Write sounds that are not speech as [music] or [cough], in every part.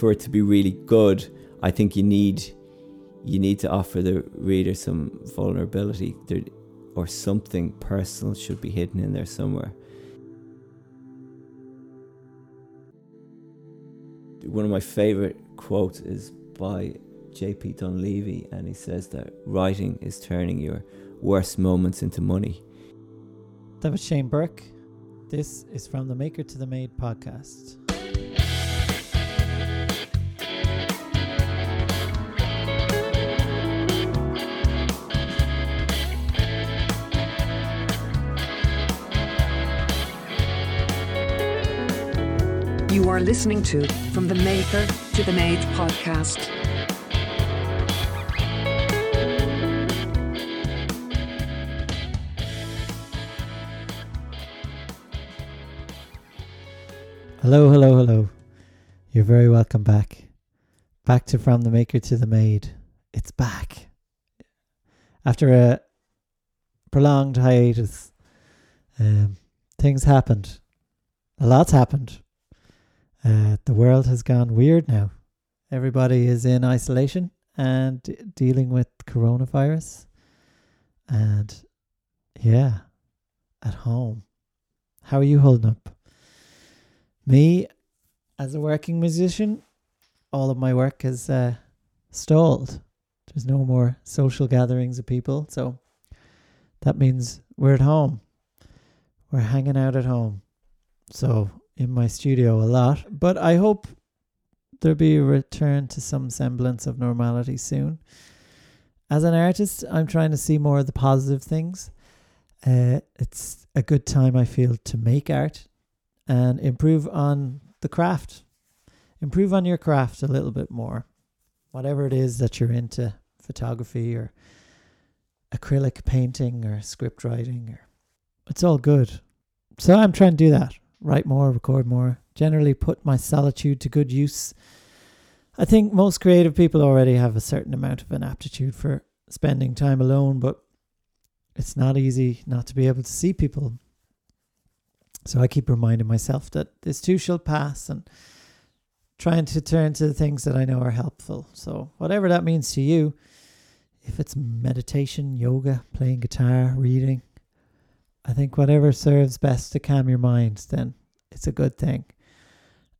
for it to be really good, I think you need you need to offer the reader some vulnerability there, or something personal should be hidden in there somewhere. One of my favorite quotes is by J.P. Donleavy, and he says that writing is turning your worst moments into money. That was Shane Burke. This is from the Maker to the Made podcast. Are listening to From the Maker to the Made podcast. Hello, hello, hello. You're very welcome back. Back to From the Maker to the Made. It's back. After a prolonged hiatus, um, things happened. A lot's happened. Uh, the world has gone weird now. Everybody is in isolation and d- dealing with coronavirus. And yeah, at home. How are you holding up? Me, as a working musician, all of my work has uh, stalled. There's no more social gatherings of people. So that means we're at home. We're hanging out at home. So in my studio a lot. But I hope there'll be a return to some semblance of normality soon. As an artist, I'm trying to see more of the positive things. Uh, it's a good time, I feel, to make art and improve on the craft. Improve on your craft a little bit more. Whatever it is that you're into, photography or acrylic painting or script writing or it's all good. So I'm trying to do that. Write more, record more, generally put my solitude to good use. I think most creative people already have a certain amount of an aptitude for spending time alone, but it's not easy not to be able to see people. So I keep reminding myself that this too shall pass and trying to turn to the things that I know are helpful. So, whatever that means to you, if it's meditation, yoga, playing guitar, reading, I think whatever serves best to calm your mind, then it's a good thing.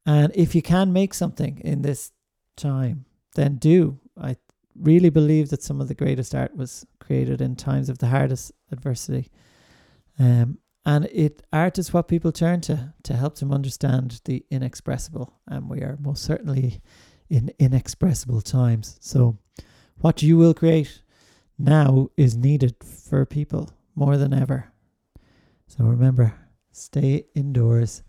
And if you can make something in this time, then do. I really believe that some of the greatest art was created in times of the hardest adversity. Um, and it art is what people turn to to help them understand the inexpressible. And we are most certainly in inexpressible times. So what you will create now is needed for people more than ever. So remember, stay indoors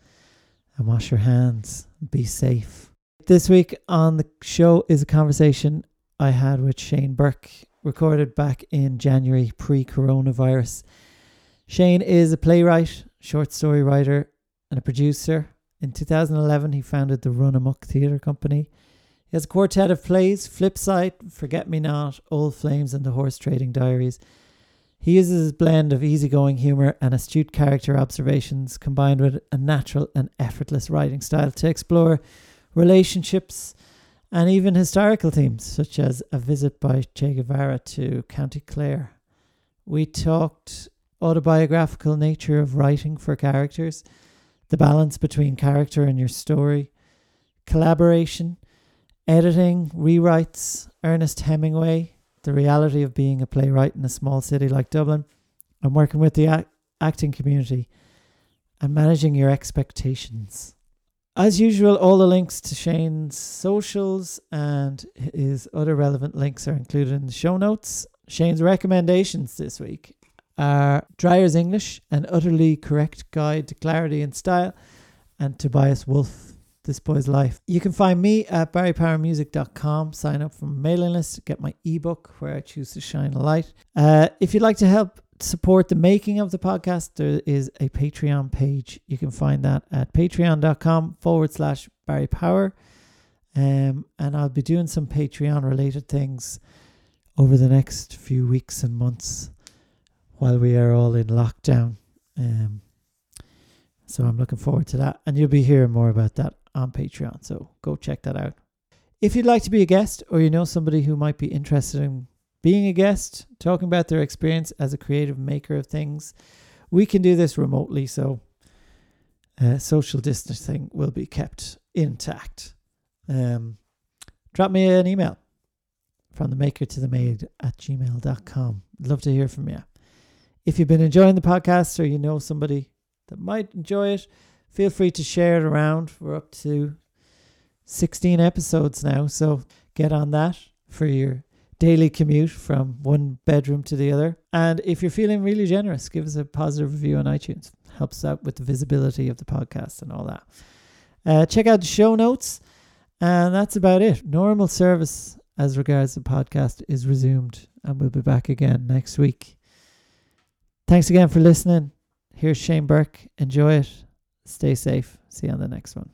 and wash your hands. Be safe. This week on the show is a conversation I had with Shane Burke, recorded back in January pre coronavirus. Shane is a playwright, short story writer, and a producer. In 2011, he founded the Run Amok Theatre Company. He has a quartet of plays Flipside, Forget Me Not, Old Flames, and The Horse Trading Diaries. He uses his blend of easygoing humour and astute character observations combined with a natural and effortless writing style to explore relationships and even historical themes, such as a visit by Che Guevara to County Clare. We talked autobiographical nature of writing for characters, the balance between character and your story, collaboration, editing, rewrites, Ernest Hemingway, the reality of being a playwright in a small city like Dublin, and working with the act- acting community and managing your expectations. As usual, all the links to Shane's socials and his other relevant links are included in the show notes. Shane's recommendations this week are Dreyer's English, an utterly correct guide to clarity and style, and Tobias Wolff, This Boy's Life. You can find me at barrypowermusic.com. Sign up for my mailing list, get my ebook where I choose to shine a light. Uh, if you'd like to help support the making of the podcast, there is a Patreon page. You can find that at patreon.com forward slash Barry Power. Um, and I'll be doing some Patreon related things over the next few weeks and months while we are all in lockdown. Um, so I'm looking forward to that. And you'll be hearing more about that on Patreon. So go check that out. If you'd like to be a guest or you know somebody who might be interested in being a guest, talking about their experience as a creative maker of things, we can do this remotely. So uh, social distancing will be kept intact. Um, drop me an email from the maker to the made at gmail.com. Love to hear from you. If you've been enjoying the podcast or you know somebody that might enjoy it, feel free to share it around. We're up to 16 episodes now, so get on that for your daily commute from one bedroom to the other. And if you're feeling really generous, give us a positive review on iTunes. Helps out with the visibility of the podcast and all that. Uh, check out the show notes. And that's about it. Normal service as regards the podcast is resumed, and we'll be back again next week. Thanks again for listening. Here's Shane Burke. Enjoy it. Stay safe. See you on the next one.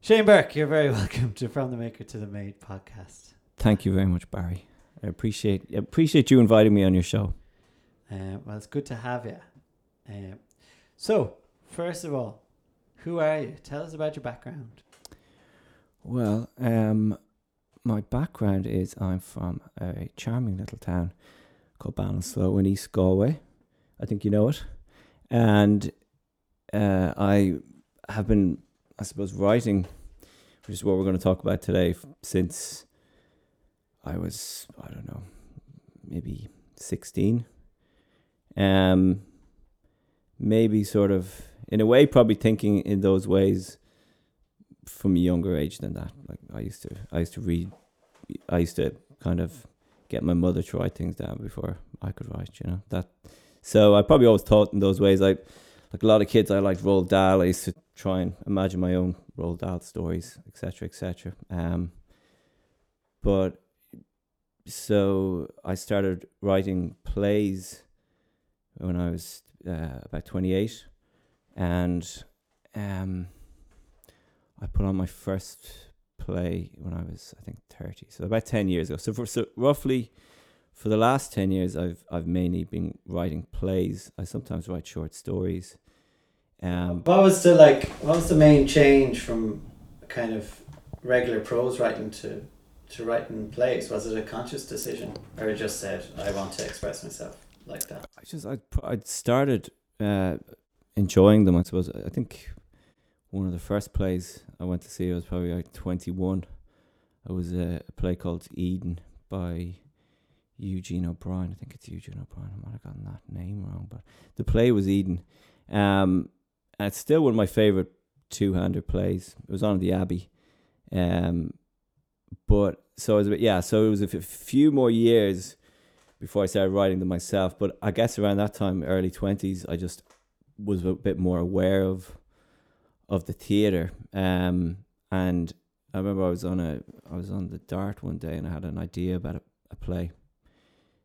Shane Burke, you're very [laughs] welcome to From the Maker to the Made podcast. Thank you very much, Barry. I appreciate appreciate you inviting me on your show. Uh, well, it's good to have you. Uh, so, first of all, who are you? Tell us about your background. Well, um, my background is I'm from a charming little town called in East Galway. I think you know it. And uh, I have been, I suppose, writing, which is what we're going to talk about today, since I was, I don't know, maybe 16. Um, maybe sort of, in a way, probably thinking in those ways from a younger age than that. Like I used to, I used to read, I used to kind of get my mother to write things down before I could write. You know that. So I probably always thought in those ways. Like like a lot of kids, I liked Roald Dahl. I used to try and imagine my own Roald Dahl stories, etc., etc. Um, but so I started writing plays when I was uh, about twenty eight, and um, I put on my first play when I was, I think, thirty. So about ten years ago. So for so roughly for the last ten years, I've I've mainly been writing plays. I sometimes write short stories. Um, What was the like? What was the main change from kind of regular prose writing to to writing plays? Was it a conscious decision, or it just said, "I want to express myself like that"? I just I I started uh, enjoying them. I suppose I think one of the first plays I went to see I was probably like twenty one. It was a, a play called Eden by Eugene O'Brien. I think it's Eugene O'Brien. I might have gotten that name wrong, but the play was Eden. Um, and it's still one of my favorite two handed plays. It was on the Abbey. Um, but so it was yeah, so it was a few more years before I started writing them myself. But I guess around that time, early 20s, I just was a bit more aware of of the theater. Um, and I remember I was on a I was on the Dart one day and I had an idea about a, a play.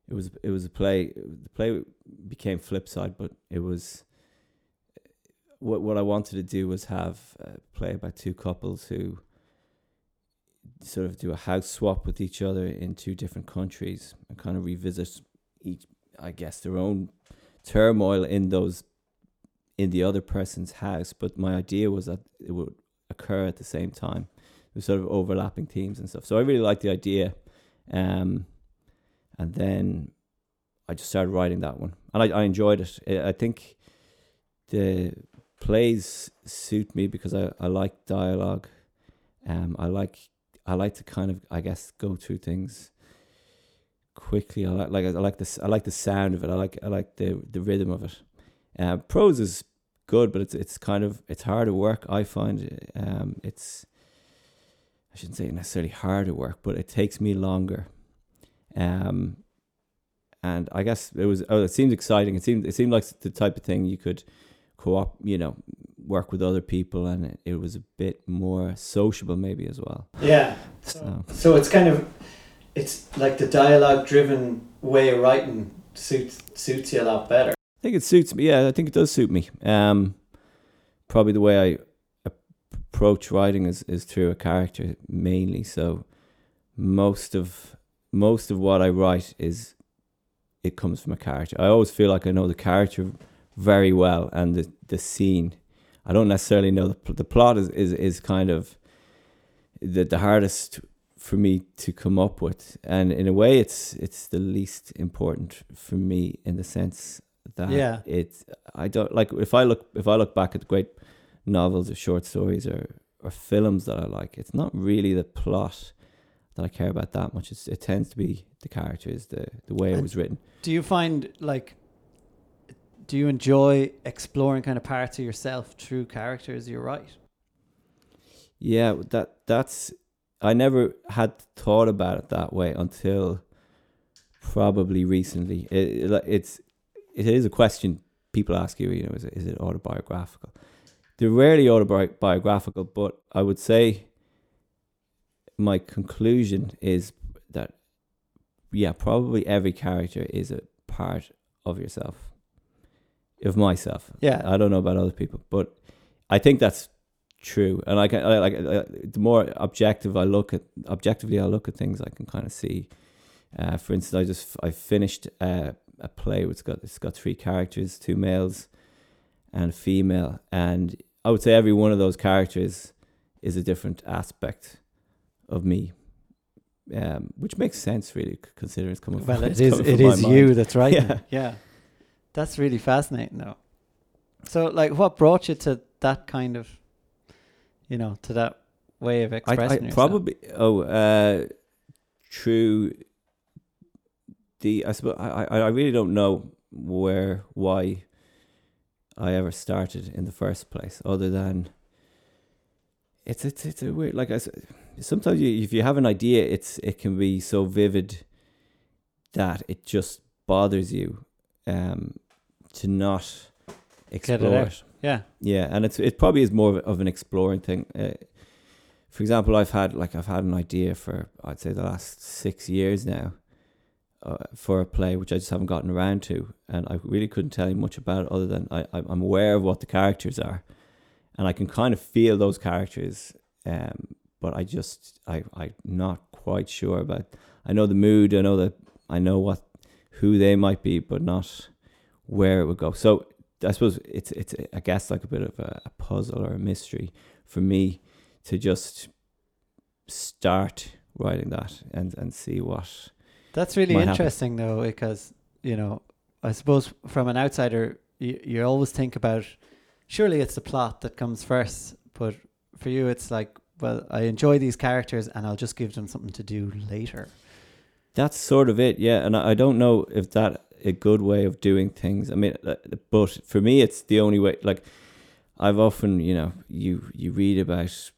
It was it was a play. The play became Flipside, but it was what what I wanted to do was have a play about two couples who sort of do a house swap with each other in two different countries and kind of revisit each, I guess, their own turmoil in those in the other person's house. But my idea was that it would occur at the same time. It was sort of overlapping themes and stuff. So I really liked the idea. Um, and then I just started writing that one, and I, I enjoyed it. I think the plays suit me because I, I like dialogue. Um, I like I like to kind of I guess go through things quickly. I like like I like this I like the sound of it. I like I like the the rhythm of it. Uh, prose is good, but it's it's kind of it's harder work. I find um, it's I shouldn't say necessarily harder work, but it takes me longer. Um, and I guess it was oh, it seemed exciting. It seemed it seemed like the type of thing you could co-op, you know, work with other people, and it, it was a bit more sociable maybe as well. Yeah. So So it's kind of it's like the dialogue driven way of writing suits suits you a lot better. Think it suits me. Yeah, I think it does suit me. Um, probably the way I approach writing is, is through a character mainly. So most of most of what I write is it comes from a character. I always feel like I know the character very well, and the the scene. I don't necessarily know the the plot is is is kind of the the hardest for me to come up with, and in a way, it's it's the least important for me in the sense that Yeah. it I don't like if I look if I look back at the great novels or short stories or or films that I like, it's not really the plot that I care about that much. It's, it tends to be the characters, the the way it was written. Do you find like do you enjoy exploring kind of parts of yourself through characters you write? Yeah, that that's I never had thought about it that way until probably recently. It, it, it's it is a question people ask you. You know, is it, is it autobiographical? They're rarely autobiographical, but I would say my conclusion is that yeah, probably every character is a part of yourself, of myself. Yeah. I don't know about other people, but I think that's true. And I can I, like the more objective I look at objectively I look at things, I can kind of see. Uh, for instance, I just I finished uh, a play which got it's got three characters, two males and a female, and I would say every one of those characters is a different aspect of me. Um, which makes sense, really, considering it's coming Well, from [laughs] it it's is coming it from my is mind. you that's right. Yeah. yeah. That's really fascinating though. So like what brought you to that kind of you know, to that way of I, expressing I yourself? probably oh uh through the I suppose I, I really don't know where why I ever started in the first place other than it's it's it's a weird like I sometimes you, if you have an idea it's it can be so vivid that it just bothers you um to not explore out. it. Yeah. Yeah, and it's it probably is more of an exploring thing. Uh, for example, I've had like I've had an idea for I'd say the last six years now uh, for a play which I just haven't gotten around to, and I really couldn't tell you much about it other than I I'm aware of what the characters are, and I can kind of feel those characters. Um, but I just I I'm not quite sure about. I know the mood. I know that I know what who they might be, but not where it would go. So I suppose it's it's I guess like a bit of a, a puzzle or a mystery for me to just start writing that and and see what That's really might happen. interesting though because, you know, I suppose from an outsider you, you always think about surely it's the plot that comes first, but for you it's like well, I enjoy these characters and I'll just give them something to do later. that's sort of it yeah and I, I don't know if that a good way of doing things I mean uh, but for me it's the only way like I've often you know you you read about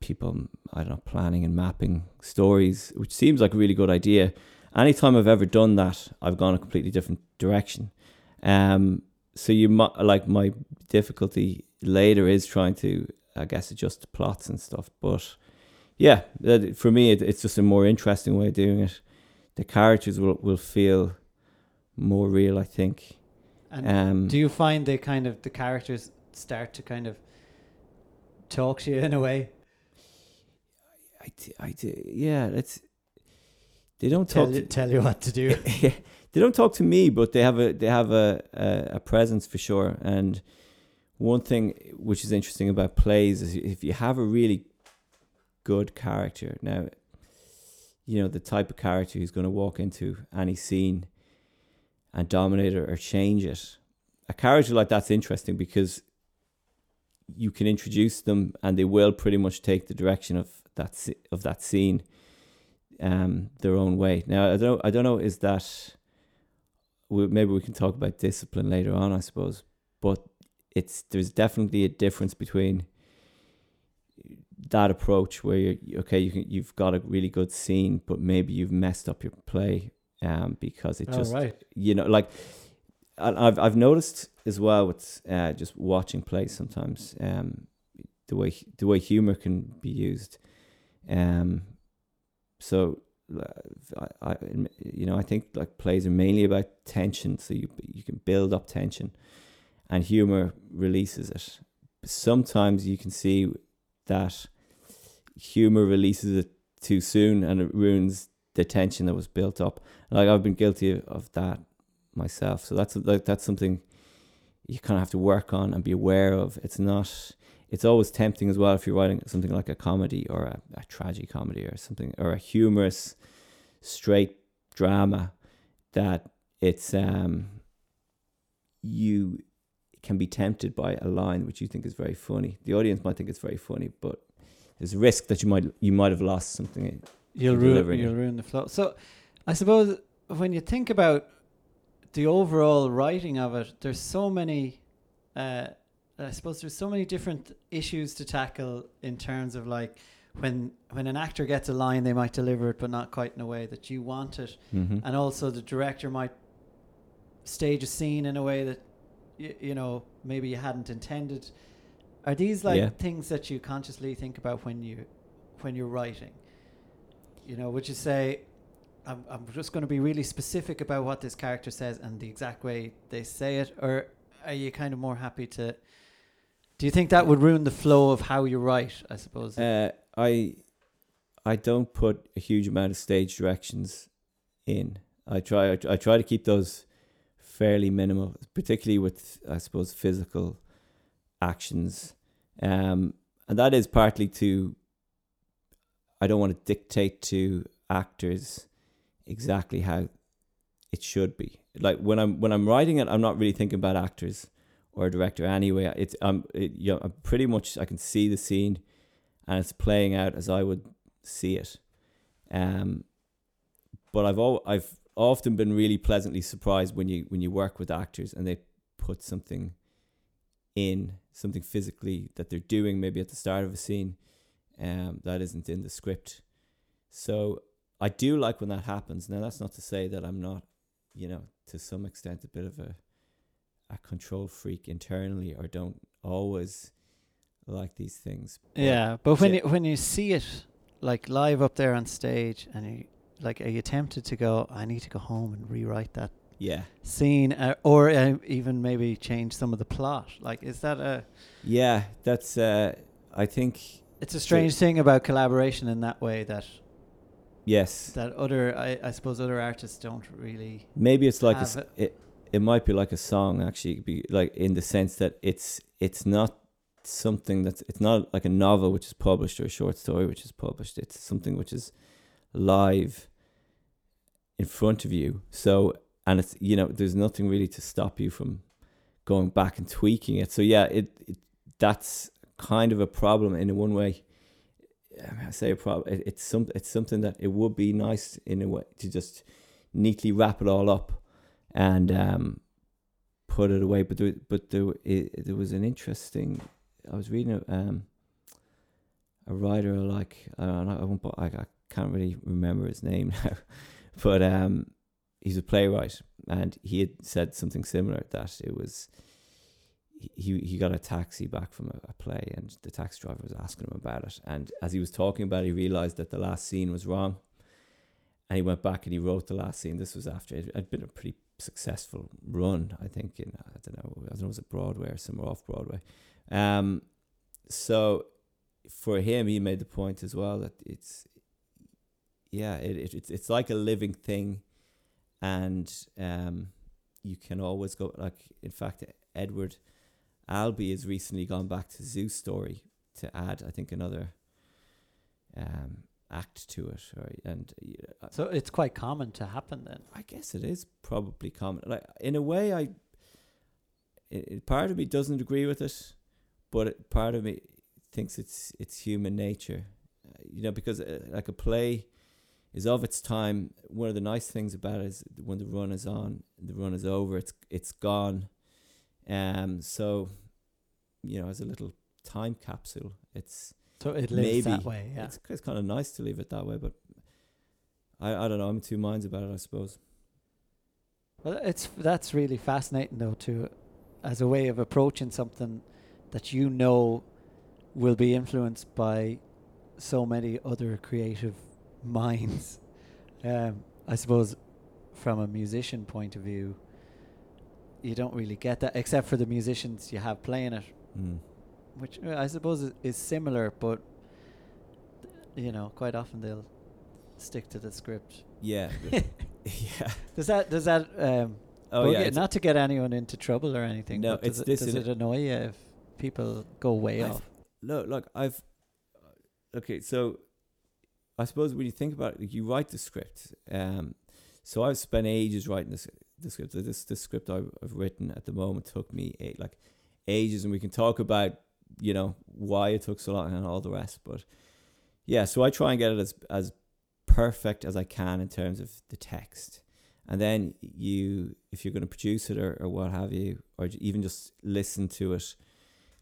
people I don't know planning and mapping stories which seems like a really good idea. Anytime I've ever done that I've gone a completely different direction. Um so you might like my difficulty later is trying to I guess adjust the plots and stuff but yeah that, for me it, it's just a more interesting way of doing it. The characters will will feel more real I think. And um do you find they kind of the characters start to kind of talk to you in a way? I, I yeah it's they don't Tell, to, tell you what to do. [laughs] they don't talk to me, but they have a they have a, a a presence for sure. And one thing which is interesting about plays is if you have a really good character now, you know the type of character who's going to walk into any scene and dominate it or change it. A character like that's interesting because you can introduce them and they will pretty much take the direction of that of that scene um their own way. Now I don't I don't know is that we, maybe we can talk about discipline later on I suppose, but it's there's definitely a difference between that approach where you're okay you can you've got a really good scene but maybe you've messed up your play um because it Oh, just right. you know like I've I've noticed as well with uh, just watching plays sometimes um the way the way humor can be used um so uh, I, I you know I think like plays are mainly about tension so you you can build up tension and humor releases it sometimes you can see that humor releases it too soon and it ruins the tension that was built up like I've been guilty of that myself. So that's like that's something you kind of have to work on and be aware of. It's not. It's always tempting as well if you're writing something like a comedy or a, a tragic comedy or something or a humorous, straight drama, that it's um. You can be tempted by a line which you think is very funny. The audience might think it's very funny, but there's a risk that you might you might have lost something. You'll ruin you'll ruin the flow. So, I suppose when you think about the overall writing of it, there's so many. Uh, I suppose there's so many different issues to tackle in terms of like when when an actor gets a line, they might deliver it, but not quite in a way that you want it, Mm-hmm. and also the director might stage a scene in a way that y- you know maybe you hadn't intended. Are these like Yeah. things that you consciously think about when you when you're writing? You know, would you say I'm I'm just going to be really specific about what this character says and the exact way they say it, or are you kind of more happy to? Do you think that would ruin the flow of how you write? I suppose. Uh, I I don't put a huge amount of stage directions in. I try I, try to keep those fairly minimal, particularly with I suppose physical actions, um, and that is partly to. I don't want to dictate to actors exactly how it should be. Like when I'm when I'm writing it, I'm not really thinking about actors or a director anyway. It's um, it, you know, I'm pretty much I can see the scene, and it's playing out as I would see it. Um, but I've al- I've often been really pleasantly surprised when you when you work with actors and they put something in something physically that they're doing maybe at the start of a scene, um, that isn't in the script. So I do like when that happens. Now that's not to say that I'm not, you know, to some extent a bit of a a control freak internally or don't always like these things. But yeah, but when you when you see it like live up there on stage, and you like, are you tempted to go? I need to go home and rewrite that yeah, scene, uh, or uh, even maybe change some of the plot. Like, is that a? yeah, that's. Uh, I think It's a strange thing about collaboration in that way that yes, that other I, I suppose other artists don't really. maybe it's like a, it. It. Might be like a song actually, be like in the sense that it's it's not something that's it's not like a novel which is published or a short story which is published. It's something which is live in front of you. So and it's you know there's nothing really to stop you from going back and tweaking it. So yeah, it, it that's kind of a problem in one way. I, I say a problem. It, it's some it's something that it would be nice in a way to just neatly wrap it all up and um, put it away. But there, but there, it, there was an interesting. I was reading a, um, a writer like I don't know, I won't. I, I can't really remember his name [laughs] now, but um, he's a playwright, and he had said something similar that it was. He he got a taxi back from a, a play, and the taxi driver was asking him about it. And as he was talking about it, he realized that the last scene was wrong. And he went back and he wrote the last scene. This was after it had been a pretty successful run, I think. In I don't know, I don't know, was it Broadway or somewhere off Broadway? Um, so for him, he made the point as well that it's yeah, it, it it's it's like a living thing, and um, you can always go like. In fact, Edward Albee has recently gone back to Zoo Story to add, I think, another um act to it, or and. Uh, So it's quite common to happen then. I guess it is probably common. Like in a way, I. It, it- part of me doesn't agree with it, but it, part of me thinks it's it's human nature, uh, you know, because uh, like a play is of its time. One of the nice things about it is when the run is on, the run is over. It's it's gone, um. So, you know, as a little time capsule, it's So it lives that way. Yeah. it's, it's kind of nice to leave it that way, but I I don't know. I'm in two minds about it. I suppose. Well, it's that's really fascinating though to, as a way of approaching something that you know will be influenced by so many other creative [laughs] minds. Um, I suppose from a musician point of view, you don't really get that except for the musicians you have playing it, Mm. Which uh, I suppose is, is similar, but you know, quite often they'll stick to the script. Yeah. [laughs] yeah. Does that does that um Oh yeah, not to get anyone into trouble or anything. No, but does it's it, this Does it annoy you if people go way I've- off? look, look, I've okay. So I suppose when you think about it, like, you write the script. Um, so I've spent ages writing this the script. This this script I've, I've written at the moment took me eight, like ages, and we can talk about you know why it took so long and all the rest. But yeah, so I try and get it as as perfect as I can in terms of the text. And then you, if you're going to produce it or, or what have you, or even just listen to it,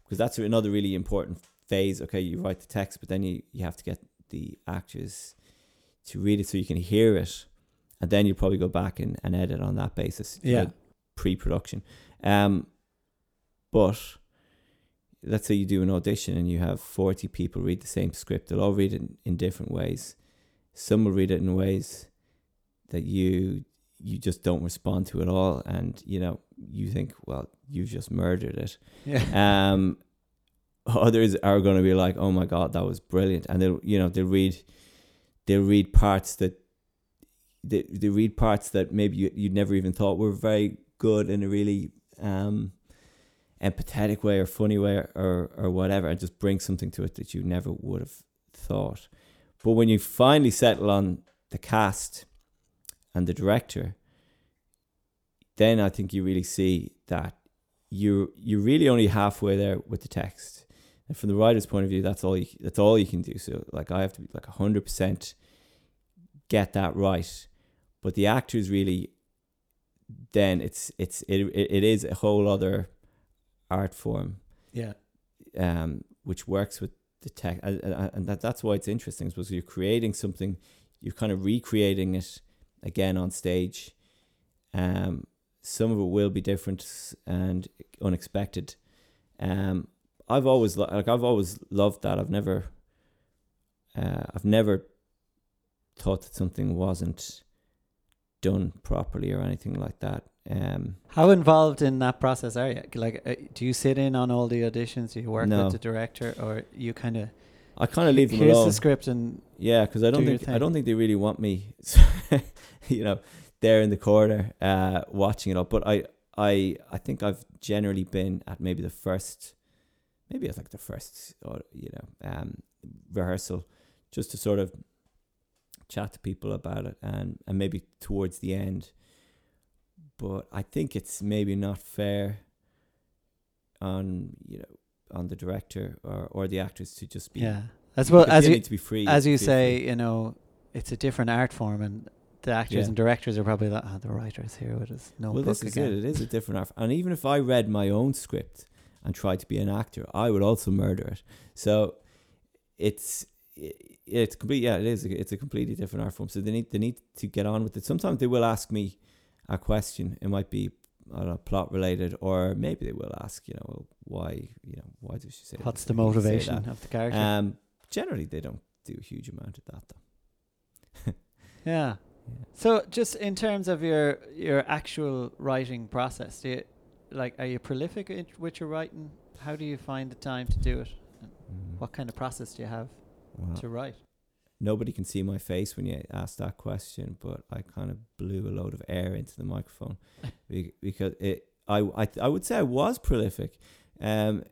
because that's another really important phase. Okay, you write the text, but then you, you have to get the actors to read it so you can hear it, and then you probably go back and, and edit on that basis. you know, Yeah. pre-production. Um, but let's say you do an audition and you have forty people read the same script. They'll all read it in, in different ways. Some will read it in ways that you you just don't respond to at all, and you know you think, well, you've just murdered it. Yeah. [laughs] Um, others are going to be like, "Oh my god, that was brilliant," and they'll you know they'll read they'll read parts that they they read parts that maybe you you'd never even thought were very good in a really um empathetic way or funny way or, or whatever, and just bring something to it that you never would have thought. But when you finally settle on the cast and the director, then I think you really see that you you're really only halfway there with the text. And from the writer's point of view, that's all you that's all you can do. So like I have to be like hundred percent get that right. But the actors really then it's it's it it, it is a whole other art form yeah. um, which works with the tech, and, and and that that's why it's interesting, because you're creating something, you're kind of recreating it again on stage. Um, some of it will be different and unexpected. Um, I've always lo- like I've always loved that. I've never, uh, I've never thought that something wasn't done properly or anything like that. Um, How involved in that process are you? Like, uh, do you sit in on all the auditions? Do you work No. with the director, or you kind of I kind of leave them here's alone. the script and Yeah, because I don't do think I don't think they really want me, [laughs] you know, there in the corner uh, watching it all. But I I I think I've generally been at maybe the first, maybe it's like the first, or you know, um, rehearsal, just to sort of chat to people about it, and and maybe towards the end. But I think it's maybe not fair on you know on the director or, or the actors to just be yeah. As well as you need to be free as you say, free. you know, it's a different art form, and the actors Yeah. and directors are probably like, oh, the writer's here with his notebook well, this is again. it. It is a different art. And even if I read my own script and tried to be an actor, I would also murder it. So it's it, it's complete. Yeah, it is. a- It's a completely different art form. So they need they need to get on with it. Sometimes they will ask me a question. It might be I don't know, plot related, or maybe they will ask, you know, well, why, you know, why does she say? What's the Why did she say motivation of the character? Um, generally they don't do a huge amount of that though. [laughs] yeah. Yeah. So, just in terms of your your actual writing process, do you like are you prolific in, with your writing? How do you find the time to do it? Mm. What kind of process do you have Well, to write? Nobody can see my face when you ask that question, but I kind of blew a load of air into the microphone [laughs] because it. I, I I would say I was prolific, um,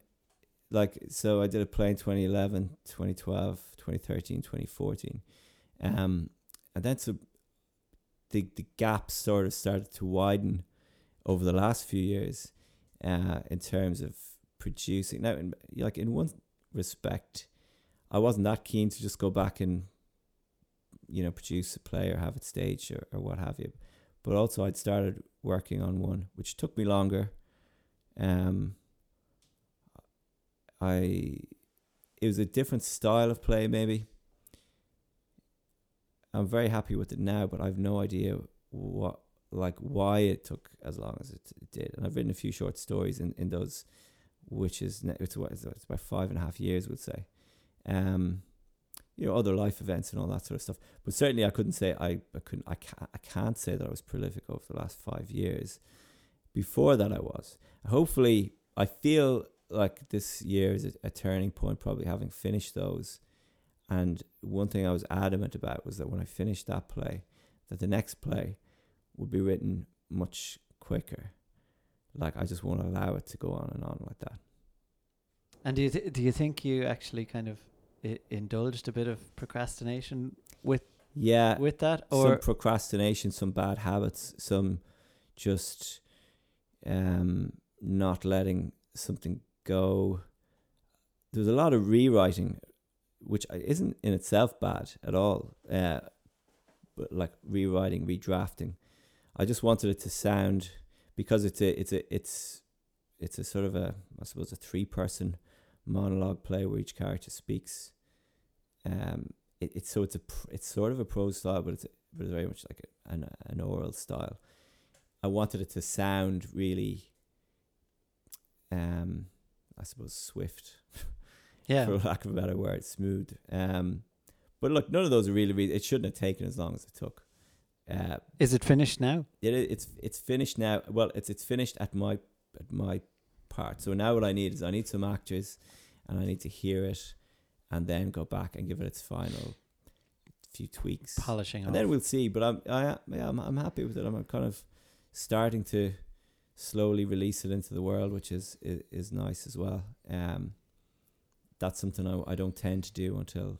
like so I did a play in 2011, 2012, 2013, 2014, um, and then so the the gaps sort of started to widen over the last few years, uh, in terms of producing. Now, in, like in one respect, I wasn't that keen to just go back and you know produce a play or have it staged or, or what have you. But also I'd started working on one which took me longer. Um I it was a different style of play maybe. I'm very happy with it now but I've no idea what like why it took as long as it, it did. And I've written a few short stories in, in those which is it's what it's about five and a half years would say. Um you know other life events and all that sort of stuff but certainly I couldn't say I, I couldn't I can't I can't say that I was prolific over the last five years before that I was hopefully I feel like this year is a, a turning point probably having finished those and one thing I was adamant about was that when I finished that play that the next play would be written much quicker. Like I just won't allow it to go on and on like that. And do you th- do you think you actually kind of I- indulged a bit of procrastination with Yeah, with that, some or procrastination, some bad habits, some just um, not letting something go. There's a lot of rewriting, which isn't in itself bad at all. Uh, but like rewriting, redrafting, I just wanted it to sound because it's a it's a it's it's a sort of a I suppose a three person monologue play where each character speaks. Um, it, it's so it's a it's sort of a prose style, but it's but it's very much like a, an an oral style. I wanted it to sound really, um, I suppose swift, [laughs] yeah, for lack of a better word, smooth. Um, but look, none of those are really, really. It shouldn't have taken as long as it took. Uh, is it finished now? it, it's it's finished now. Well, it's it's finished at my at my part. So now what I need is I need some actors, and I need to hear it, and then go back and give it its final few tweaks, Polishing and off. then we'll see. But I'm I yeah, I'm I'm happy with it. I'm kind of starting to slowly release it into the world, which is is, is nice as well. Um, that's something I I don't tend to do until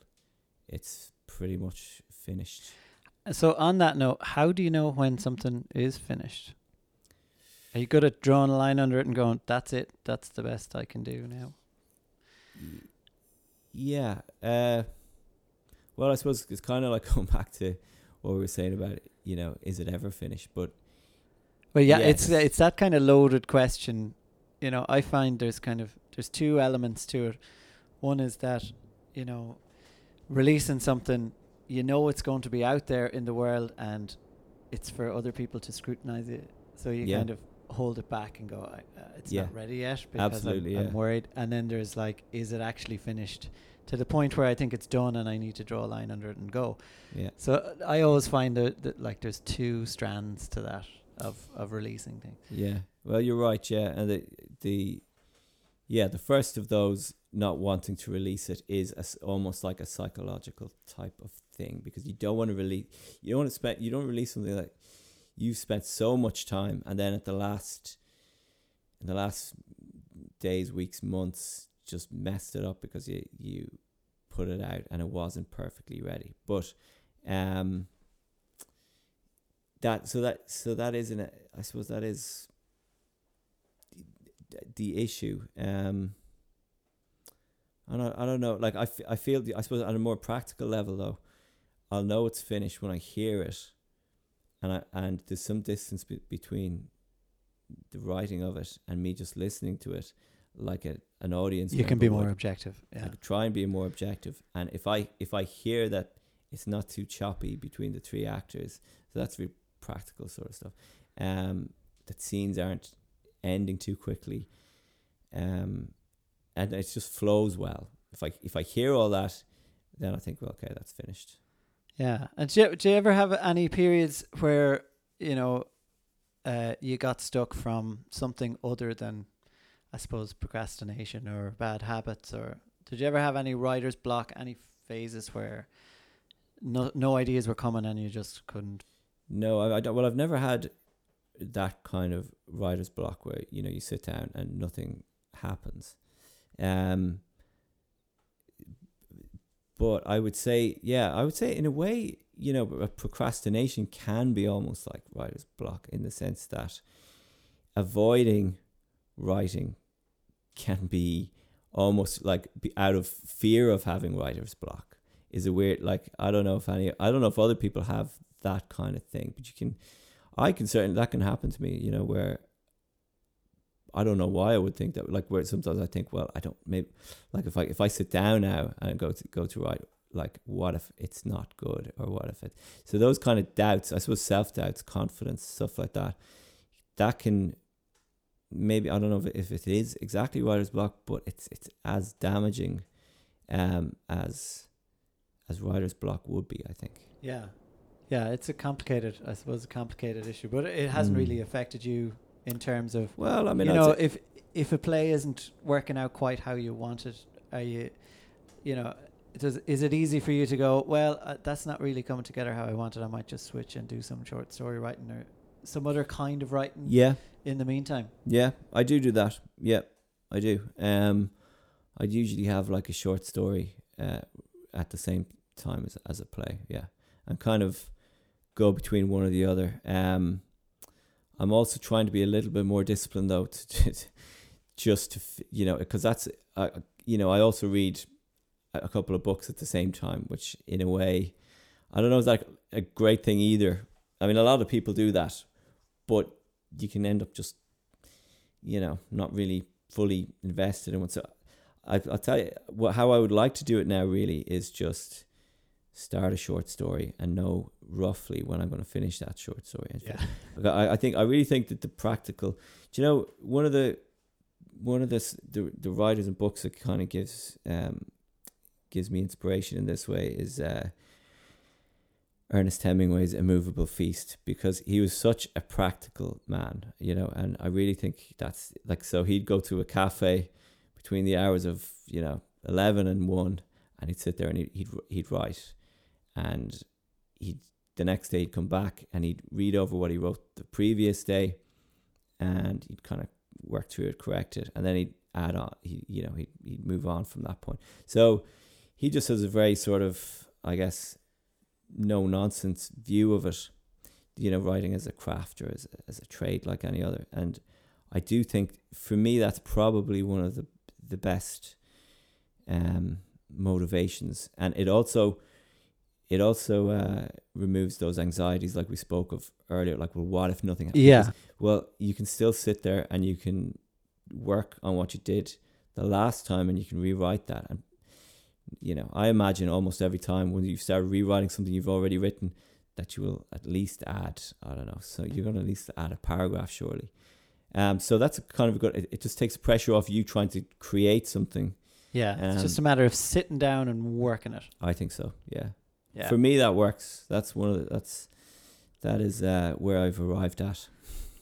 it's pretty much finished. So on that note, how do you know when something is finished? Are you good at drawing a line under it and going, "That's it. That's the best I can do now"? Yeah. Uh, well, I suppose it's kind of like [laughs] going back to what we were saying about, you know, is it ever finished? But Well, yeah, it's Yes. it's that kind of loaded question. You know, I find there's kind of there's two elements to it. One is that you know, releasing something, you know, it's going to be out there in the world, and it's for other people to scrutinize it. So you Yeah. kind of hold it back and go, uh, "It's Yeah. not ready yet," because Absolutely, I'm, yeah. I'm worried. And then there's like, "Is it actually finished?" To the point where I think it's done, and I need to draw a line under it and go. yeah. So I always find that, that like there's two strands to that of of releasing things. Yeah. Well, you're right. Yeah. And the, the, yeah, the first of those not wanting to release it is a almost like a psychological type of thing because you don't want to release, you don't want to spend, you don't release something that you've spent so much time and then at the last, in the last days, weeks, months, just messed it up because you, you put it out and it wasn't perfectly ready. But, um, that so that so that is an I suppose that is the, the issue. Um, I don't I don't know. Like I, f- I feel the, I suppose on a more practical level though, I'll know it's finished when I hear it, and I and there's some distance be- between the writing of it and me just listening to it, like a, an audience. You can be would. more objective. Yeah. try and be more objective. And if I if I hear that it's not too choppy between the three actors, so that's really practical sort of stuff. Um, that scenes aren't ending too quickly, um, and it just flows well. If I if I hear all that, then I think, well, okay, that's finished. Yeah. And do you, do you ever have any periods where, you know, uh, you got stuck from something other than, I suppose, procrastination or bad habits? Or did you ever have any writer's block, any phases where no, no ideas were coming and you just couldn't? No, I, I don't. Well, I've never had that kind of writer's block where you know you sit down and nothing happens. Um, but I would say, yeah, I would say in a way, you know, procrastination can be almost like writer's block in the sense that avoiding writing can be almost like out of fear of having writer's block is a weird like I don't know if any I don't know if other people have that kind of thing but you can I can certainly that can happen to me you know where I don't know why I would think that like where sometimes I think well I don't maybe like if I if I sit down now and go to go to write like what if it's not good or what if it so those kind of doubts I suppose self doubts confidence stuff like that that can maybe I don't know if it, if it is exactly writer's block but it's it's as damaging um as as writer's block would be I think Yeah. Yeah, it's a complicated, I suppose, a complicated issue, but it hasn't Mm. really affected you in terms of well I mean you I'd know, if if a play isn't working out quite how you want it, are you, you know, does is it easy for you to go? Well, uh, that's not really coming together how I wanted. I might just switch and do some short story writing, or some other kind of writing Yeah, in the meantime? yeah, I do do that. Yeah, I do. Um, I'd usually have like a short story uh, at the same time as as a play. Yeah, and kind of go between one or the other. Um, I'm also trying to be a little bit more disciplined though, to, to just to you know, because that's uh, you know, I also read a couple of books at the same time, which in a way, I don't know, is like a great thing either. I mean, a lot of people do that, but you can end up just, you know, not really fully invested in one. So, I, I'll tell you what how I would like to do it now. Really, is just start a short story and know roughly when I'm going to finish that short story. Yeah. I, I think I really think that the practical. Do you know one of the one of the the, the writers and books that kind of gives um gives me inspiration in this way is uh Ernest Hemingway's A Moveable Feast because he was such a practical man, you know, and I really think that's like so he'd go to a cafe between the hours of you know eleven and one, and he'd sit there and he'd he'd, he'd write, and he'd the next day he'd come back and he'd read over what he wrote the previous day, and he'd kind of work through it, correct it, and then he'd add on. He you know he'd he'd move on from that point. So he just has a very sort of I guess no nonsense view of it. You know, writing as a craft or as a, as a trade like any other, and I do think for me that's probably one of the the best um, motivations, and it also it also uh, removes those anxieties like we spoke of earlier. Like, well, what if nothing happens? Yeah. Well, you can still sit there and you can work on what you did the last time, and you can rewrite that. And you know, I imagine almost every time when you start rewriting something you've already written, that you will at least add. I don't know. So you're going to at least add a paragraph, surely. Um, so that's a kind of a good. It, it just takes pressure off you trying to create something. Yeah. it's just a Um, matter of sitting down and working it. I think so. Yeah. Yeah. For me, that works. That's one of the, that's that is uh, where I've arrived at.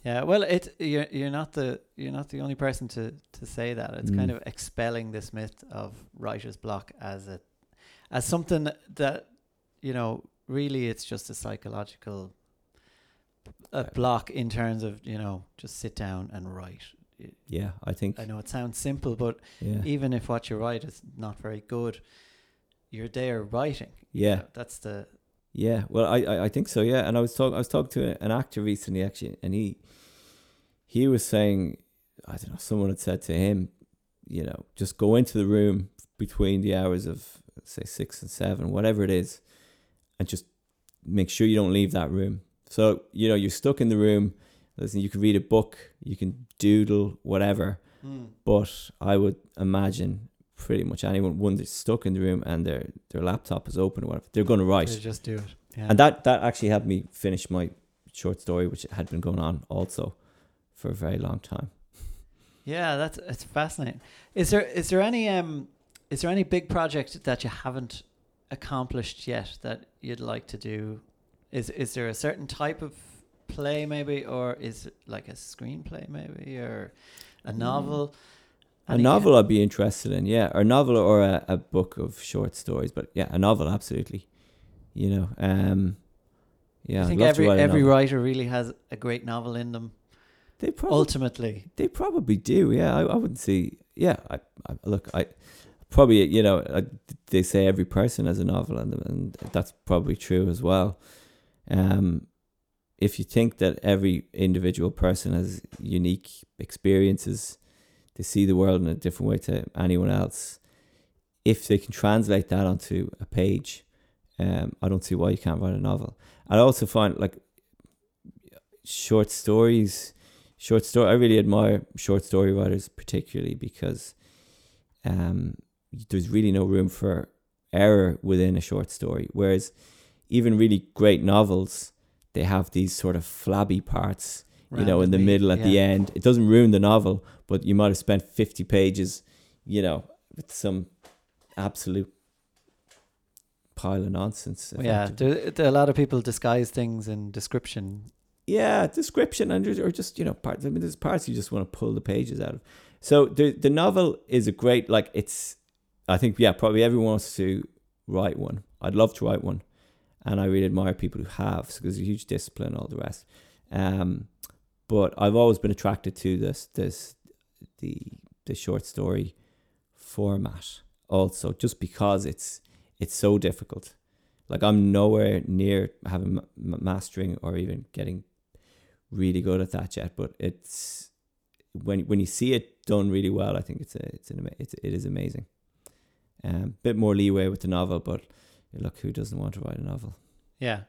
Yeah, well, it you're you're not the you're not the only person to to say that. It's kind Mm. of expelling this myth of writer's block as a as something that you know really it's just a psychological a block in terms of you know just sit down and write. Yeah, I think. I know it sounds simple, but Yeah. even if what you write is not very good, you're there writing. You Yeah. know, that's the Yeah, well, I, I, I think so. Yeah, and I was talking I was talking to an actor recently actually, and he he was saying, I don't know, someone had said to him, you know, just go into the room between the hours of say six and seven, whatever it is, and just make sure you don't leave that room. So you know you're stuck in the room. Listen, you can read a book, you can doodle, whatever. Hmm. But I would imagine pretty much anyone one that's stuck in the room and their their laptop is open or whatever, they're going to write. to just do it. Yeah. And that that actually helped me finish my short story, which had been going on also for a very long time. Yeah, that's it's fascinating. Is there is there any um is there any big project that you haven't accomplished yet that you'd like to do? Is is there a certain type of play maybe, or is it like a screenplay maybe, or a novel? A novel I'd be interested in, yeah, or a novel or a, a book of short stories, but yeah, a novel absolutely. You know, um, yeah, I think every every writer really has a great novel in them. They probably Ultimately, they probably do. Yeah, I, I wouldn't see. Yeah, I, I look, I probably you know I, they say every person has a novel, and and that's probably true as well. Um, if you think that every individual person has unique experiences, they see the world in a different way to anyone else. If they can translate that onto a page, um, I don't see why you can't write a novel. I also find like short stories short story. I really admire short story writers, particularly because um, there's really no room for error within a short story. Whereas even really great novels, they have these sort of flabby parts, you know, in the middle at the end. It doesn't ruin the novel, but you might have spent 50 pages, you know, with some absolute pile of nonsense. Yeah, there, there, a lot of people disguise things in description. yeah, description and or just you know parts. I mean, there's parts you just want to pull the pages out of. So the the novel is a great like it's. I think yeah, probably everyone wants to write one. I'd love to write one, and I really admire people who have because there's a huge discipline and all the rest. Um, but I've always been attracted to this this the the short story format also just because it's it's so difficult. Like I'm nowhere near having mastering or even getting really good at that yet. But it's when when you see it done really well, I think it's a it's an it's it is amazing. Um, bit more leeway with the novel, but look, who doesn't want to write a novel? Yeah.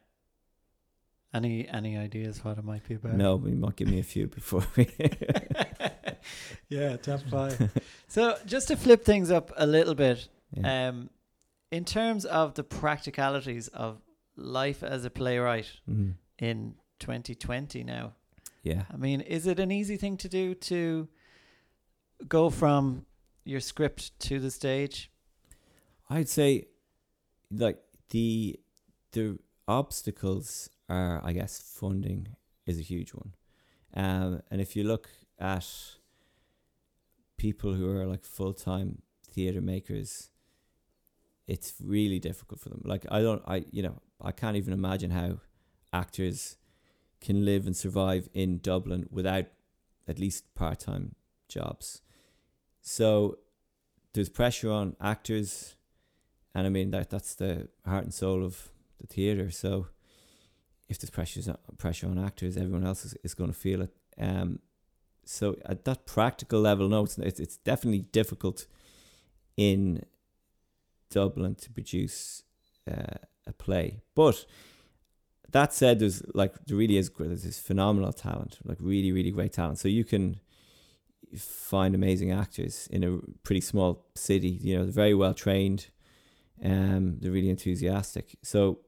Any any ideas what it might be about? No, but you might give me a few before we. [laughs] yeah, top [laughs] five. so just to flip things up a little bit, yeah. um, in terms of the practicalities of life as a playwright Mhm. in 2020 now, yeah. I mean, is it an easy thing to do to go from your script to the stage? I'd say, like the the obstacles are, I guess, funding is a huge one, um, and if you look at people who are like full time theater makers, it's really difficult for them. Like I don't, I you know, I can't even imagine how actors can live and survive in Dublin without at least part time jobs. So there's pressure on actors and I mean that that's the heart and soul of the theatre. So if there's pressure pressure on actors, everyone else is, is going to feel it. Um, so at that practical level, no, it's, it's it's definitely difficult in Dublin to produce uh, a play. But that said, there's like there really is there's this phenomenal talent, like really really great talent. So you can find amazing actors in a pretty small city. You know, they're very well trained. Um, they're really enthusiastic. So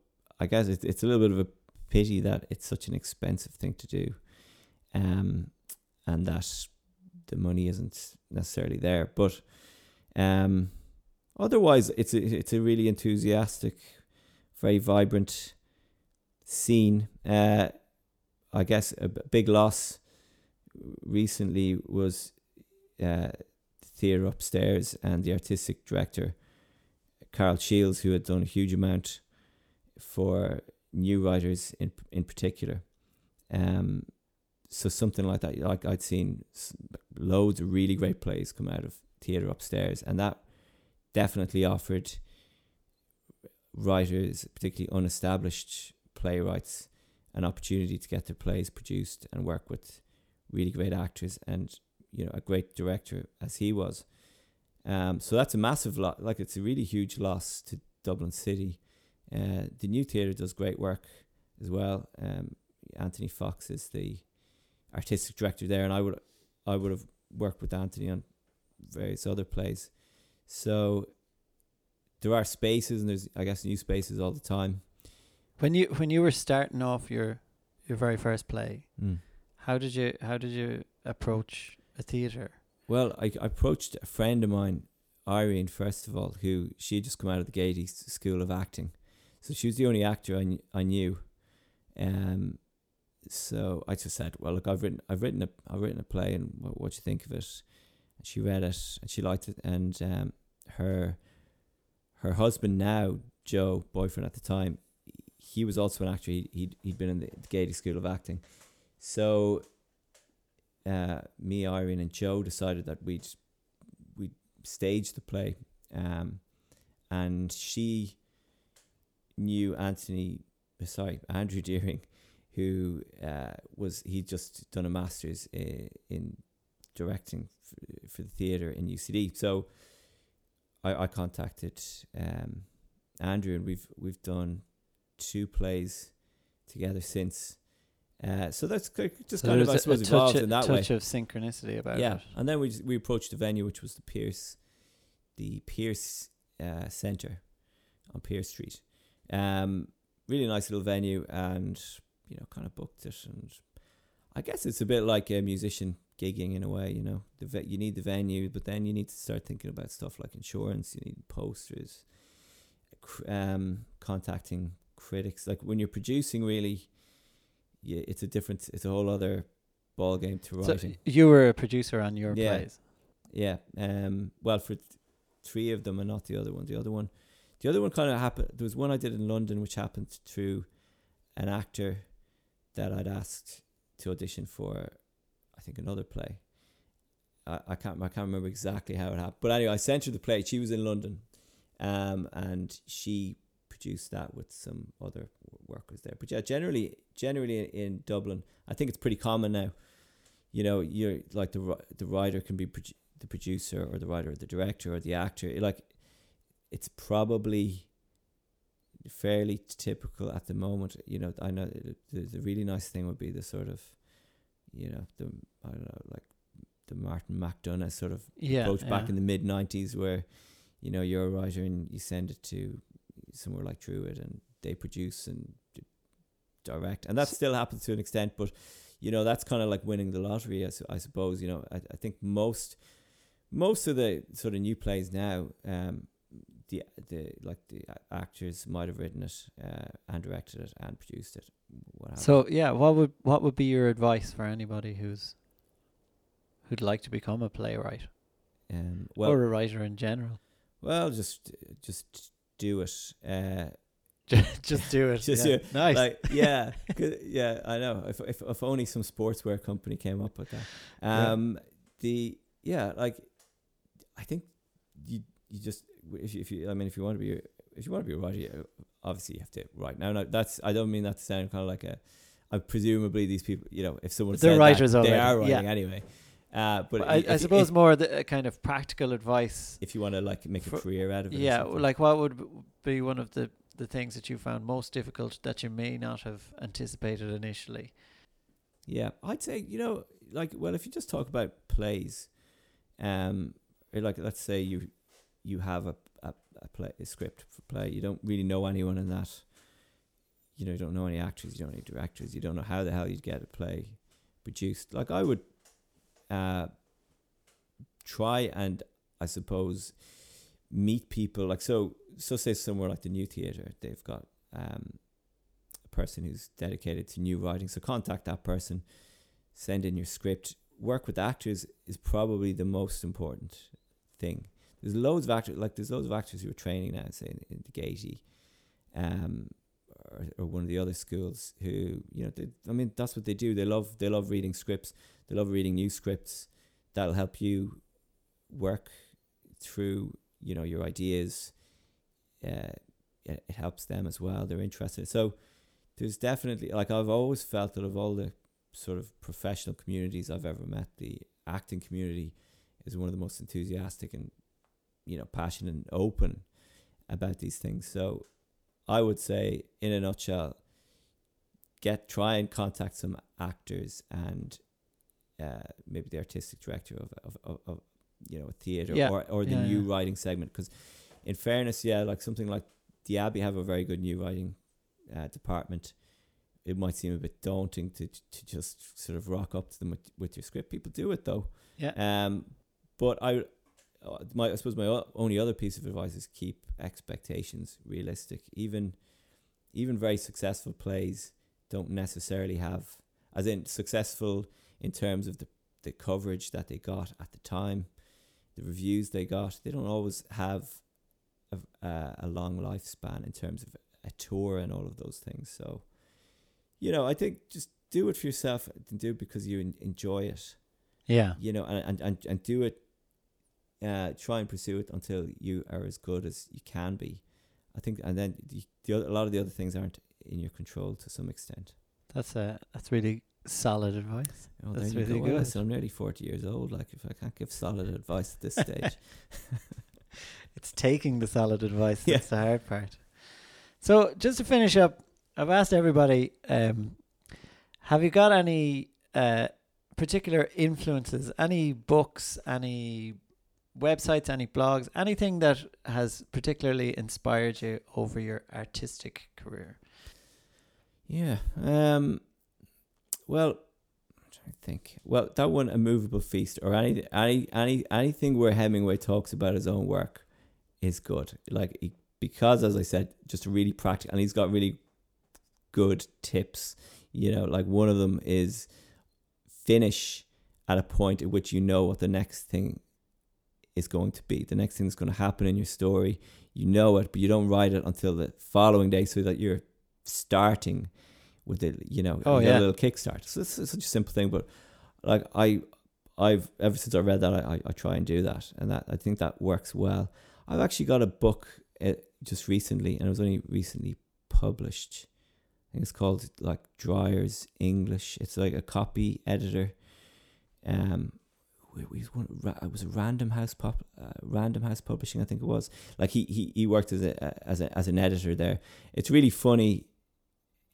I guess it's it's a little bit of a pity that it's such an expensive thing to do, um, and that the money isn't necessarily there. But um, otherwise, it's a, it's a really enthusiastic, very vibrant scene. Uh, I guess a big loss recently was uh, theatre upstairs and the artistic director Karl Shiels, who had done a huge amount for new writers in in particular. Um, so something like that, like I'd seen loads of really great plays come out of theatre upstairs, and that definitely offered writers, particularly unestablished playwrights, an opportunity to get their plays produced and work with really great actors and you know a great director as he was. Um, so that's a massive lot. Like it's a really huge loss to Dublin City. Uh, the new theatre does great work as well. Um, Anthony Fox is the artistic director there, and I would I would have worked with Anthony on various other plays. So there are spaces, and there's I guess new spaces all the time. When you when you were starting off your your very first play, Mm. how did you how did you approach a theater? Well, I, I approached a friend of mine, Irene, first of all, who she had just come out of the Gaiety School of Acting. So she was the only actor I, kn- I knew. Um, so I just said, well, look, I've written, I've written a, I've written a play, and what, what do you think of it? And she read it, and she liked it, and um, her, her husband now, Joe, boyfriend at the time, he was also an actor. He he'd, he'd been in the, the School of Acting, so uh, me, Irene, and Joe decided that we'd we'd stage the play, um, and she knew Anthony, sorry, Andrew Deering, who uh, was he'd just done a masters uh, in directing for, for the theatre in UCD. So I, I contacted um, Andrew, and we've we've done two plays together since. Uh, so that's just So kind of, I suppose, a touch, evolved of- in that way. touch of synchronicity about yeah, it. and then we just, we approached the venue, which was the Pearse, the Pearse uh, Centre on Pearse Street. Um, really nice little venue, and you know, kind of booked it, and I guess it's a bit like a musician gigging in a way. You know, the ve- you need the venue, but then you need to start thinking about stuff like insurance. You need posters, um, contacting critics. Like when you're producing, really, yeah, it's a different, it's a whole other ball game to So writing. you were a producer on your Yeah. plays. Yeah. Um. Well, for th- three of them, and not the other one. The other one, the other one kind of happened. There was one I did in London, which happened through an actor that I'd asked to audition for, I think another play. I, I can't I can't remember exactly how it happened, but anyway, I sent her the play. She was in London, um, and she produced that with some other workers there. But yeah, generally, generally in, in Dublin, I think it's pretty common now. You know, you're like the the writer can be produ- the producer or the writer or the director or the actor. Like, it's probably fairly typical at the moment. You know, I know the, the, the really nice thing would be the sort of, you know, the I don't know, like the Martin McDonagh sort of Yeah. approach back yeah. in the mid '90s, where you know you're a writer and you send it to somewhere like Druid and they produce and direct, and that still happens to an extent. But you know that's kind of like winning the lottery, I, I suppose. You know, I, I think most most of the sort of new plays now, um, the the like the actors might have written it uh, and directed it and produced it. So yeah, what would what would be your advice for anybody who's who'd like to become a playwright um, well, or a writer in general? well, just just do it. Uh, [laughs] Just do it. [laughs] Just yeah. do Nice. Like [laughs] yeah, yeah, I know. If if if only some sportswear company came up with that. Yeah. Um, the yeah, like I think you you just if you, if you I mean if you want to be a- if you want to be a writer, you- obviously you have to write. Now, now that's I don't mean that to sound kind of like a. I presumably these people, you know, if someone They're writers that, they are writing yeah. anyway. Uh, but But I, if, I suppose if, more the uh, kind of practical advice. if you want to like make a For- career out of it, Yeah, like what would be one of the the things that you found most difficult that you may not have anticipated initially? Yeah, I'd say you know, like, well, if you just talk about plays, um, like let's say you you have a a, a play a script for play, you don't really know anyone in that. You know, you don't know any actors, you don't know any directors, you don't know how the hell you'd get a play produced. Like I would, uh, try and I suppose meet people like so. So say somewhere like the New Theatre, they've got um a person who's dedicated to new writing. So contact that person, send in your script. Work with actors is probably the most important thing. There's loads of actors, like there's loads of actors who are training now, say in, in the Gaiety, um, or, or one of the other schools who you know. They, I mean, that's what they do. They love they love reading scripts. They love reading new scripts. That'll help you work through you know your ideas. Uh, it, it helps them as well. They're interested. So there's definitely like I've always felt that of all the sort of professional communities I've ever met, the acting community is one of the most enthusiastic and you know passionate and open about these things. So I would say, in a nutshell, get try and contact some actors and uh, maybe the artistic director of of, of, of you know a theater Yeah. or or the Yeah, new yeah. writing segment because in fairness, yeah, like something like the Abbey have a very good new writing uh, department. It might seem a bit daunting to to just sort of rock up to them with, with your script. People do it though. Yeah. Um, but I, my I suppose my only other piece of advice is keep expectations realistic. Even, even very successful plays don't necessarily have, as in successful in terms of the the coverage that they got at the time, the reviews they got. They don't always have a, uh, a long lifespan in terms of a tour and all of those things. So, you know, I think just do it for yourself and do it because you enjoy it Yeah. you know, and and and, and do it. Uh, try and pursue it until you are as good as you can be. I think, and then the, the other, a lot of the other things aren't in your control to some extent. That's uh, that's really solid advice. Oh, That's really go. Well, good. I'm nearly forty years old. Like, if I can't give solid advice at this [laughs] stage, [laughs] It's taking the solid advice Yeah. that's the hard part. So just to finish up, I've asked everybody, um, have you got any uh, particular influences, any books, any websites, any blogs, anything that has particularly inspired you over your artistic career? yeah. Um. Well, to think. Well, that one, a movable feast, or any any any anything where Hemingway talks about his own work, is good. Like he, because, as I said, just really practical, and he's got really good tips. You know, like one of them is finish at a point at which you know what the next thing is going to be. The next thing that's going to happen in your story. You know it, but you don't write it until the following day so that you're starting with the you know Oh, yeah. a little kickstart. So it's, it's such a simple thing, but like I I've ever since I read that I, I, I try and do that, and that I think that works well. I've actually got a book uh, just recently, and it was only recently published. I think it's called like Dreyer's English. It's like a copy editor. Um, it was a Random House pop, uh, Random House Publishing, I think it was. Like he he, he worked as a as a as an editor there. It's really funny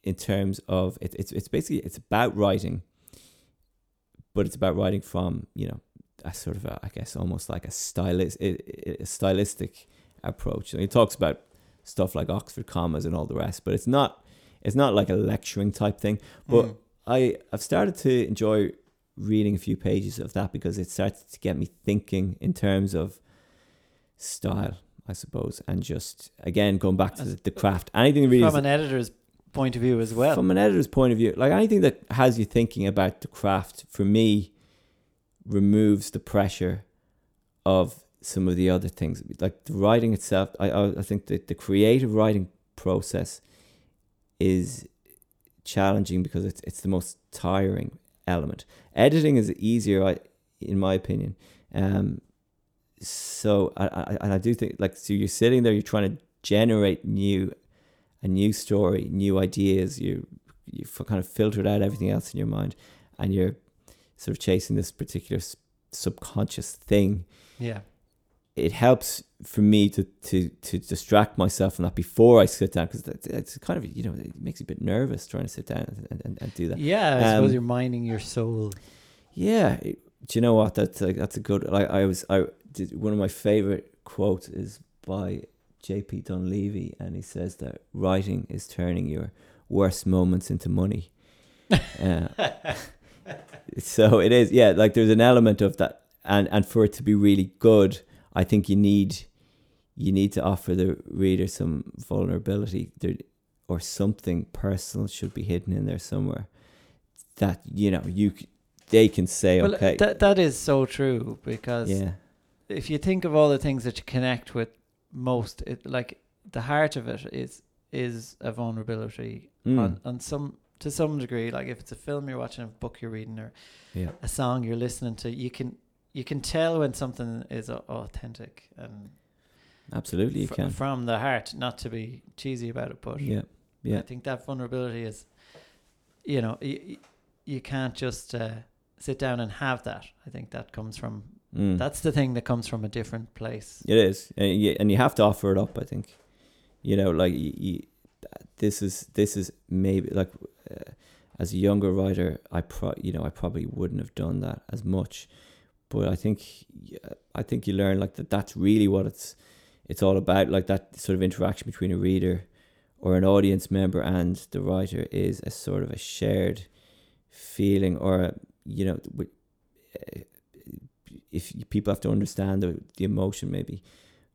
in terms of it, it's it's basically it's about writing, but it's about writing from you know a sort of a, I guess almost like a stylist a, a stylistic approach. And he talks about stuff like Oxford commas and all the rest, but it's not it's not like a lecturing type thing. But Mm. I I've started to enjoy reading a few pages of that because it starts to get me thinking in terms of style, I suppose, and just again going back to the, the craft. Anything really from an editor's point of view as well. from an editor's point of view, like anything that has you thinking about the craft, for me, removes the pressure of some of the other things. Like the writing itself, I I, I think that the creative writing process is challenging because it's it's the most tiring element. Editing is easier, I, in my opinion. Um, so I, I and I do think like so you're sitting there, you're trying to generate new a new story, new ideas. You you have kind of filtered out everything else in your mind, and you're sort of chasing this particular subconscious thing. yeah. It helps for me to to to distract myself from that before I sit down because it's kind of you know it makes you a bit nervous trying to sit down and, and, and do that. Yeah, I suppose Um, you're mining your soul. Yeah, it- do you know what? That's a, that's a good. Like I was, I did one of my favorite quotes is by J.P. Donleavy, and he says that writing is turning your worst moments into money. [laughs] Uh, so it is, yeah. Like there's an element of that, and and for it to be really good, I think you need you need to offer the reader some vulnerability there, or something personal should be hidden in there somewhere that you know you they can say well, okay that that is so true because yeah if you think of all the things that you connect with most, it like the heart of it is is a vulnerability Mm. on on some to some degree. Like if it's a film you're watching, a book you're reading, or yeah a song you're listening to, you can you can tell when something is authentic and absolutely you fr- can from the heart. Not to be cheesy about it, but yeah yeah I think that vulnerability is, you know, you, you can't just uh, sit down and have that. I think that comes from Mm. that's the thing that comes from a different place. It is, and you, and you have to offer it up. I think, you know, like you, you, this is this is maybe like uh, as a younger writer, I pro you know I probably wouldn't have done that as much, but I think I think you learn like that. That's really what it's it's all about. Like that sort of interaction between a reader or an audience member and the writer is a sort of a shared feeling, or a, you know. uh, if people have to understand the, the emotion maybe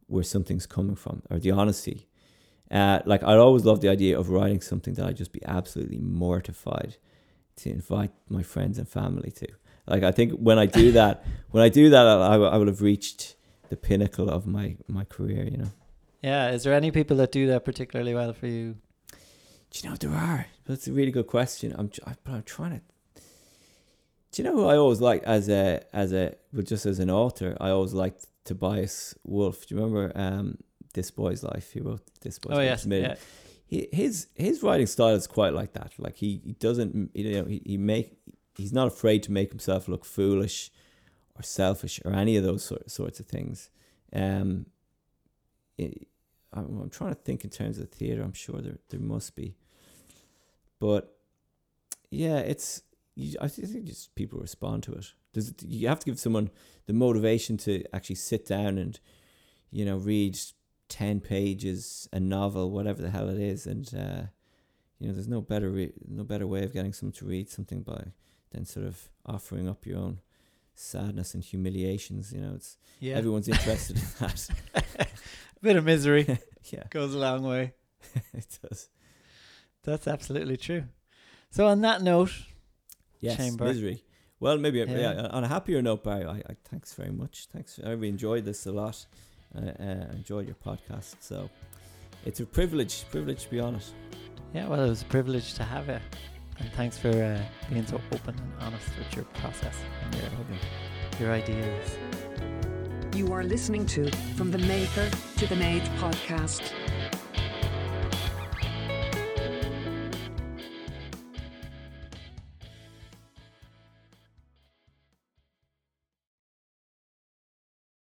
where something's coming from or the honesty uh, like I'd always love the idea of writing something that I'd just be absolutely mortified to invite my friends and family to like I think when I do that [laughs] when I do that I, I, will- have reached the pinnacle of my my career you know Yeah. Is there any people that do that particularly well for you? Do you know there are? That's a really good question. I'm I- but I'm trying to. Do you know who I always like as a as a well just as an author? I always liked Tobias Wolff. Do you remember um This Boy's Life? He wrote This Boy's oh Life. yes. Yeah. He, his his writing style is quite like that. Like he, he doesn't you know he, he make he's not afraid to make himself look foolish or selfish or any of those sort, sorts of things. Um, it, I'm, I'm trying to think in terms of theater. I'm sure there there must be, but yeah, it's. You, I think just people respond to it. There's, you have to give someone the motivation to actually sit down and, you know, read ten pages, a novel, whatever the hell it is, and uh, you know, there's no better re- no better way of getting someone to read something by than sort of offering up your own sadness and humiliations. You know, it's Yeah. everyone's interested in that. A [laughs] bit of misery [laughs] yeah, goes a long way. [laughs] it does. That's absolutely true. So on that note, Yes, Chamber. misery. Well, maybe yeah. Yeah. on a happier note, Barry. I, I thanks very much. Thanks. I really enjoyed this a lot. I uh, enjoyed your podcast. So it's a privilege, privilege to be honest. yeah, well, it was a privilege to have you. And thanks for uh, being so open and honest with your process and your, your ideas. You are listening to From the Maker to the Made podcast.